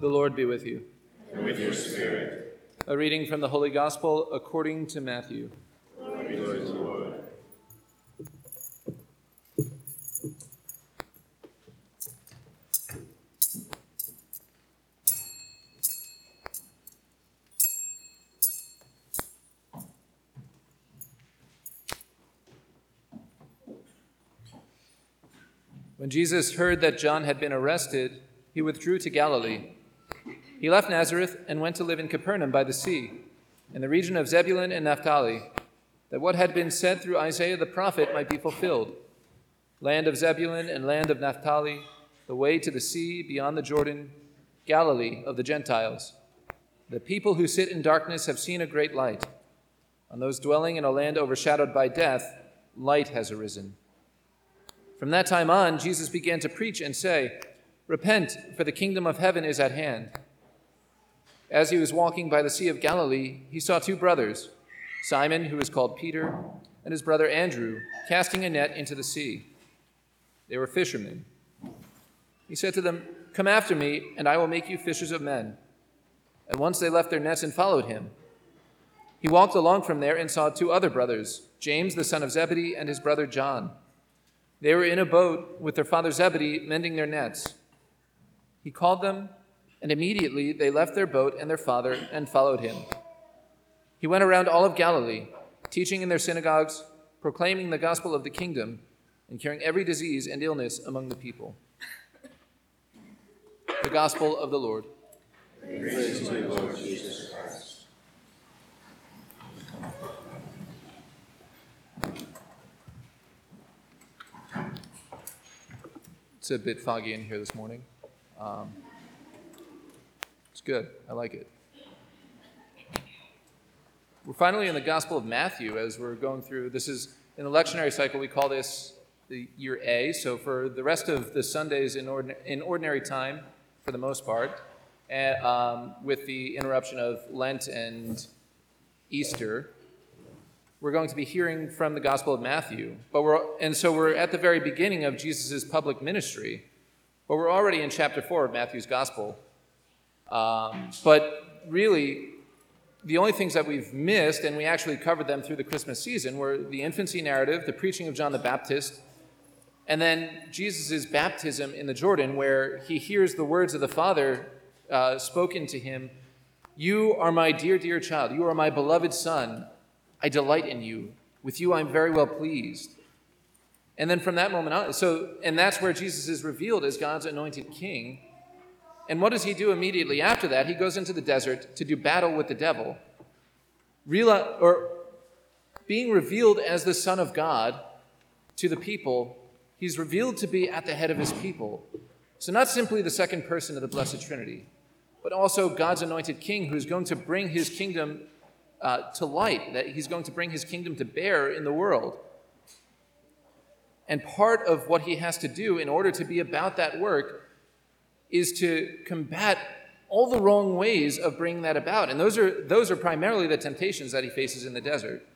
The Lord be with you. And with your spirit. A reading from the Holy Gospel according to Matthew. Glory to the Lord. When Jesus heard that John had been arrested, he withdrew to Galilee. He left Nazareth and went to live in Capernaum by the sea, in the region of Zebulun and Naphtali, that what had been said through Isaiah the prophet might be fulfilled. Land of Zebulun and land of Naphtali, the way to the sea beyond the Jordan, Galilee of the Gentiles. The people who sit in darkness have seen a great light. On those dwelling in a land overshadowed by death, light has arisen. From that time on, Jesus began to preach and say, Repent, for the kingdom of heaven is at hand. As he was walking by the Sea of Galilee, he saw two brothers, Simon, who is called Peter, and his brother Andrew, casting a net into the sea. They were fishermen. He said to them, Come after me, and I will make you fishers of men. And once they left their nets and followed him. He walked along from there and saw two other brothers, James the son of Zebedee and his brother John. They were in a boat with their father Zebedee, mending their nets. He called them, and immediately they left their boat and their father and followed him. He went around all of Galilee, teaching in their synagogues, proclaiming the gospel of the kingdom, and curing every disease and illness among the people. The gospel of the Lord. Praise you, Lord It's a bit foggy in here this morning. Um, it's good. I like it. We're finally in the Gospel of Matthew as we're going through. This is in the lectionary cycle, we call this the year A. So for the rest of the Sundays in, ordin- in ordinary time, for the most part, and, um, with the interruption of Lent and Easter, we're going to be hearing from the Gospel of Matthew. But we're, and so we're at the very beginning of Jesus' public ministry, but we're already in chapter 4 of Matthew's Gospel. Um, but really, the only things that we've missed, and we actually covered them through the Christmas season, were the infancy narrative, the preaching of John the Baptist, and then Jesus' baptism in the Jordan, where he hears the words of the Father uh, spoken to him You are my dear, dear child. You are my beloved Son. I delight in you. With you, I'm very well pleased. And then from that moment on, so, and that's where Jesus is revealed as God's anointed king. And what does he do immediately after that? He goes into the desert to do battle with the devil. Real, or being revealed as the Son of God to the people, he's revealed to be at the head of his people. So, not simply the second person of the Blessed Trinity, but also God's anointed king who's going to bring his kingdom uh, to light, that he's going to bring his kingdom to bear in the world. And part of what he has to do in order to be about that work is to combat all the wrong ways of bringing that about. And those are, those are primarily the temptations that he faces in the desert.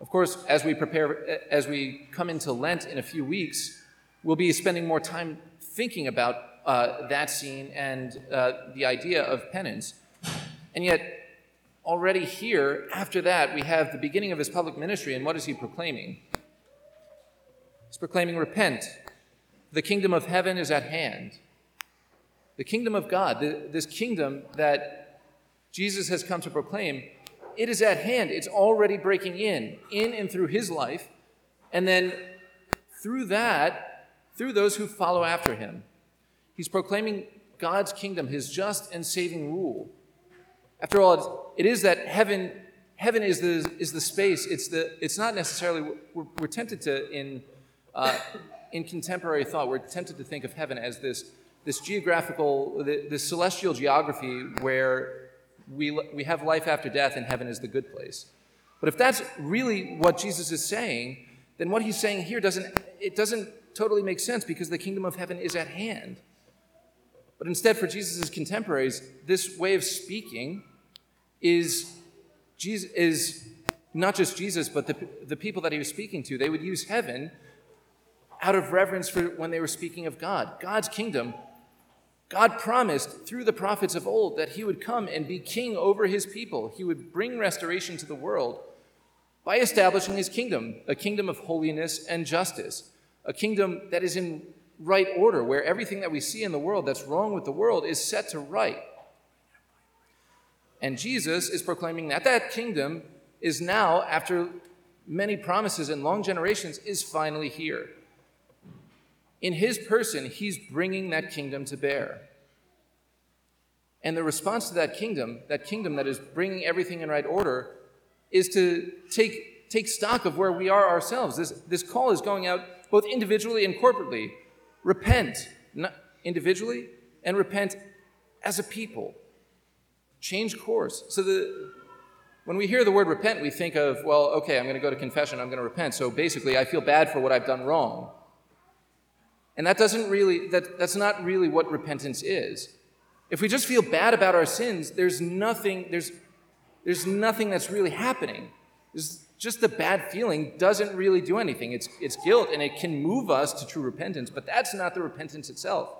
Of course, as we prepare, as we come into Lent in a few weeks, we'll be spending more time thinking about uh, that scene and uh, the idea of penance. And yet, already here, after that, we have the beginning of his public ministry, and what is he proclaiming? He's proclaiming, Repent, the kingdom of heaven is at hand. The kingdom of God, the, this kingdom that Jesus has come to proclaim, it is at hand. It's already breaking in, in and through his life, and then through that, through those who follow after him. He's proclaiming God's kingdom, his just and saving rule. After all, it is that heaven, heaven is the, is the space. It's, the, it's not necessarily, we're, we're tempted to, in, uh, in contemporary thought, we're tempted to think of heaven as this, this geographical, this celestial geography where we, we have life after death and heaven is the good place. But if that's really what Jesus is saying, then what he's saying here doesn't, it doesn't totally make sense because the kingdom of heaven is at hand. But instead, for Jesus' contemporaries, this way of speaking is, Jesus, is not just Jesus, but the, the people that he was speaking to. They would use heaven out of reverence for when they were speaking of God. God's kingdom, God promised through the prophets of old that he would come and be king over his people. He would bring restoration to the world by establishing his kingdom, a kingdom of holiness and justice, a kingdom that is in right order, where everything that we see in the world that's wrong with the world is set to right. And Jesus is proclaiming that that kingdom is now, after many promises and long generations, is finally here. In his person, he's bringing that kingdom to bear. And the response to that kingdom, that kingdom that is bringing everything in right order, is to take, take stock of where we are ourselves. This, this call is going out both individually and corporately. Repent individually and repent as a people. Change course. So the, when we hear the word repent, we think of, well, okay, I'm going to go to confession, I'm going to repent. So basically, I feel bad for what I've done wrong. And that doesn't really, that, that's not really what repentance is. If we just feel bad about our sins, there's nothing, there's, there's nothing that's really happening. There's just the bad feeling doesn't really do anything. It's, it's guilt and it can move us to true repentance, but that's not the repentance itself.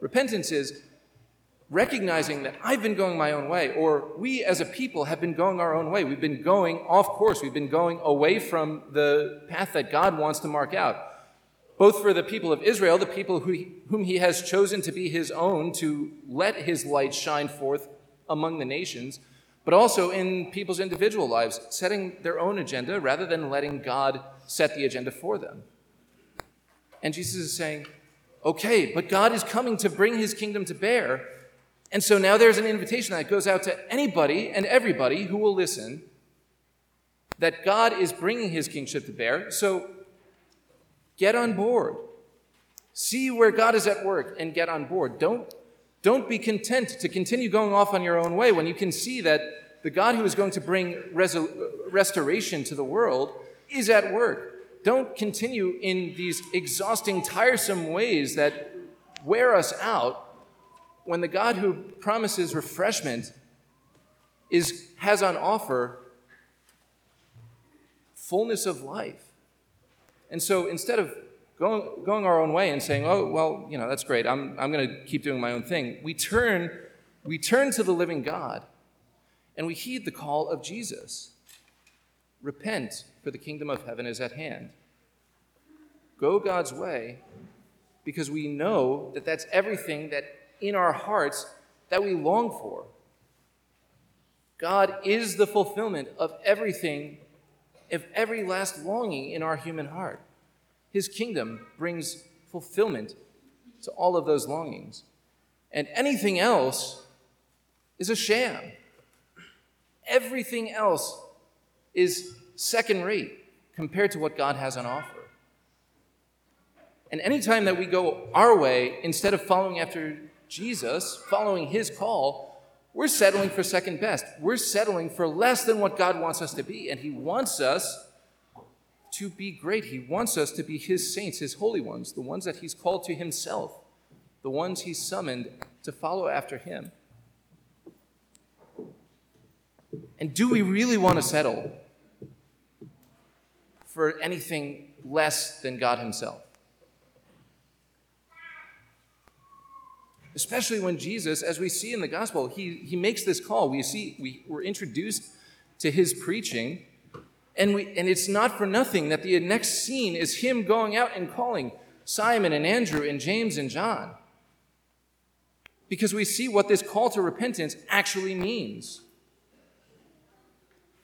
Repentance is recognizing that I've been going my own way, or we as a people have been going our own way. We've been going off course, we've been going away from the path that God wants to mark out both for the people of Israel, the people who whom he has chosen to be his own, to let his light shine forth among the nations, but also in people's individual lives, setting their own agenda rather than letting God set the agenda for them. And Jesus is saying, okay, but God is coming to bring his kingdom to bear. And so now there's an invitation that goes out to anybody and everybody who will listen that God is bringing his kingship to bear. So Get on board. See where God is at work and get on board. Don't, don't be content to continue going off on your own way when you can see that the God who is going to bring restoration to the world is at work. Don't continue in these exhausting, tiresome ways that wear us out when the God who promises refreshment is, has on offer fullness of life. And so instead of going, going our own way and saying, oh, well, you know, that's great, I'm, I'm going to keep doing my own thing, we turn, we turn to the living God and we heed the call of Jesus. Repent, for the kingdom of heaven is at hand. Go God's way because we know that that's everything that in our hearts that we long for. God is the fulfillment of everything of every last longing in our human heart. His kingdom brings fulfillment to all of those longings. And anything else is a sham. Everything else is second rate compared to what God has on offer. And anytime that we go our way instead of following after Jesus, following his call, we're settling for second best. We're settling for less than what God wants us to be. And He wants us to be great. He wants us to be His saints, His holy ones, the ones that He's called to Himself, the ones He's summoned to follow after Him. And do we really want to settle for anything less than God Himself? Especially when Jesus, as we see in the gospel, he, he makes this call. We see, we, we're introduced to his preaching, and, we, and it's not for nothing that the next scene is him going out and calling Simon and Andrew and James and John. Because we see what this call to repentance actually means.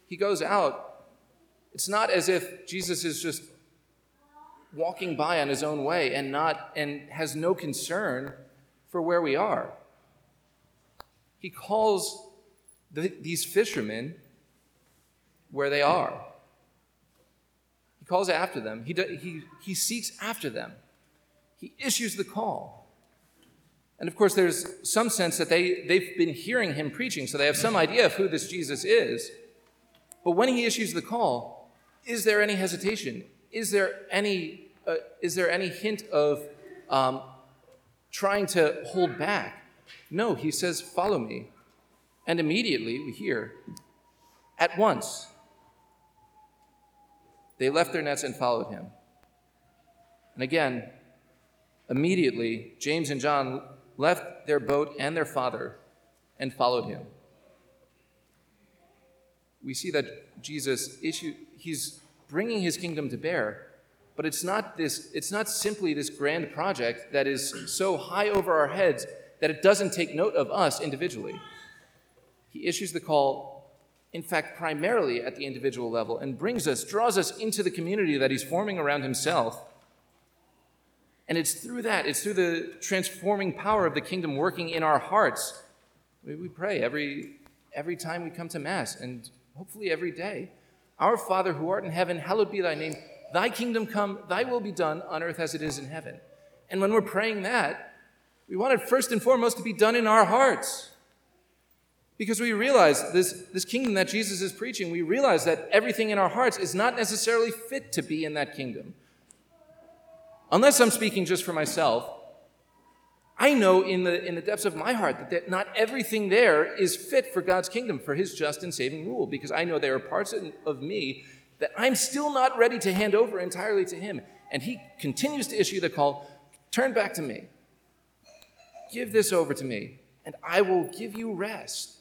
He goes out. It's not as if Jesus is just walking by on his own way and not and has no concern for where we are. He calls the, these fishermen where they are. He calls after them, he, he, he seeks after them, he issues the call. And of course, there's some sense that they, they've been hearing him preaching, so they have some idea of who this Jesus is. But when he issues the call, is there any hesitation? Is there any, uh, is there any hint of um, trying to hold back. No, he says, Follow me. And immediately we hear, at once, they left their nets and followed him. And again, immediately, James and John left their boat and their father and followed him. We see that Jesus issue, he's bringing his kingdom to bear, but it's not this it's not simply this grand project that is so high over our heads that it doesn't take note of us individually. He issues the call, in fact, primarily at the individual level and brings us, draws us into the community that he's forming around himself. And it's through that, it's through the transforming power of the kingdom working in our hearts. We, we pray every, every time we come to Mass and hopefully every day. Our Father who art in heaven, hallowed be thy name. Thy kingdom come, thy will be done on earth as it is in heaven. And when we're praying that, we want it first and foremost to be done in our hearts. Because we realize this, this kingdom that Jesus is preaching, we realize that everything in our hearts is not necessarily fit to be in that kingdom. Unless I'm speaking just for myself, I know in the, in the depths of my heart that not everything there is fit for God's kingdom, for his just and saving rule, because I know there are parts of me that I'm still not ready to hand over entirely to him. And he continues to issue the call turn back to me. Give this over to me, and I will give you rest.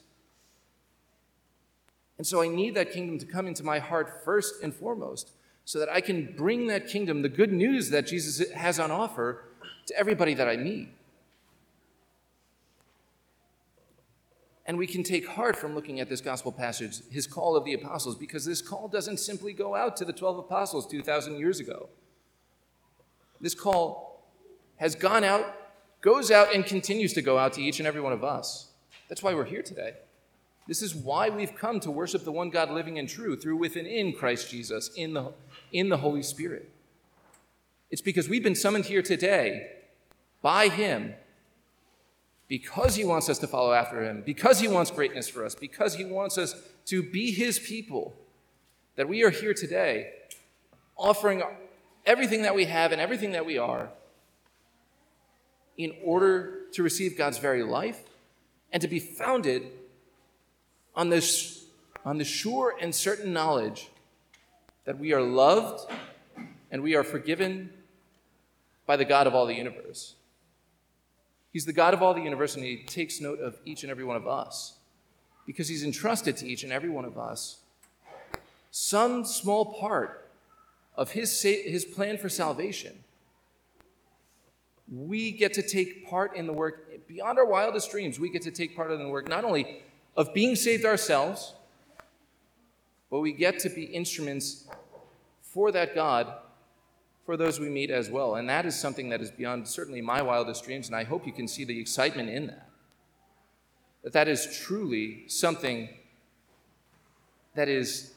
And so I need that kingdom to come into my heart first and foremost, so that I can bring that kingdom, the good news that Jesus has on offer, to everybody that I meet. And we can take heart from looking at this gospel passage, his call of the apostles, because this call doesn't simply go out to the 12 apostles 2,000 years ago. This call has gone out goes out and continues to go out to each and every one of us. That's why we're here today. This is why we've come to worship the one God living and true through within in Christ Jesus in the, in the Holy Spirit. It's because we've been summoned here today by Him because He wants us to follow after Him, because He wants greatness for us, because He wants us to be His people, that we are here today offering everything that we have and everything that we are in order to receive God's very life and to be founded on this on the sure and certain knowledge that we are loved and we are forgiven by the God of all the universe. He's the God of all the universe, and He takes note of each and every one of us because He's entrusted to each and every one of us some small part of His, his plan for salvation we get to take part in the work beyond our wildest dreams. We get to take part in the work not only of being saved ourselves, but we get to be instruments for that God for those we meet as well. And that is something that is beyond certainly my wildest dreams, and I hope you can see the excitement in that. That that is truly something that is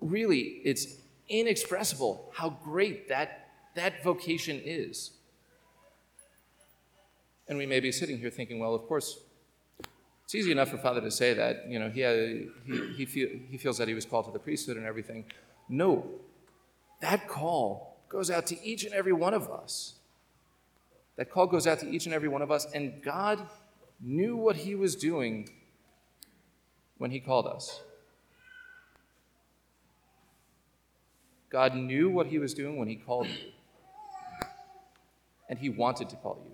really it's inexpressible how great that that vocation is. And we may be sitting here thinking, well, of course, it's easy enough for Father to say that. You know, he, had, he, he, feel, he feels that he was called to the priesthood and everything. No, that call goes out to each and every one of us. That call goes out to each and every one of us, and God knew what he was doing when he called us. God knew what he was doing when he called you, and he wanted to call you.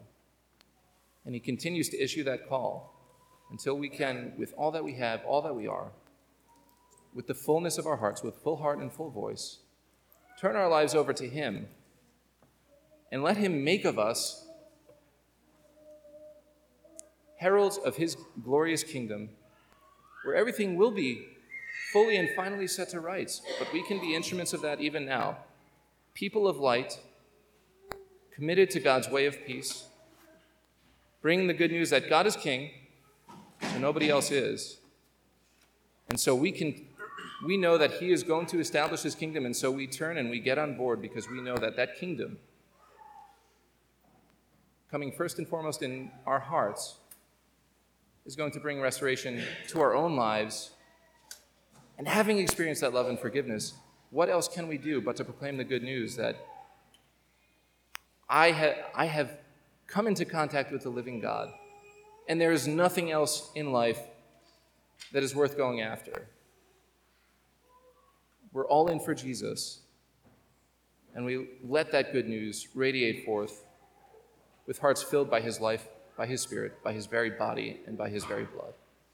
And he continues to issue that call until we can, with all that we have, all that we are, with the fullness of our hearts, with full heart and full voice, turn our lives over to him and let him make of us heralds of his glorious kingdom, where everything will be fully and finally set to rights. But we can be instruments of that even now. People of light, committed to God's way of peace bringing the good news that God is king, so nobody else is. And so we can we know that he is going to establish his kingdom and so we turn and we get on board because we know that that kingdom coming first and foremost in our hearts is going to bring restoration to our own lives. And having experienced that love and forgiveness, what else can we do but to proclaim the good news that I, ha- I have come into contact with the living God. And there is nothing else in life that is worth going after. We're all in for Jesus, and we let that good news radiate forth with hearts filled by his life, by his Spirit, by his very body, and by his very blood.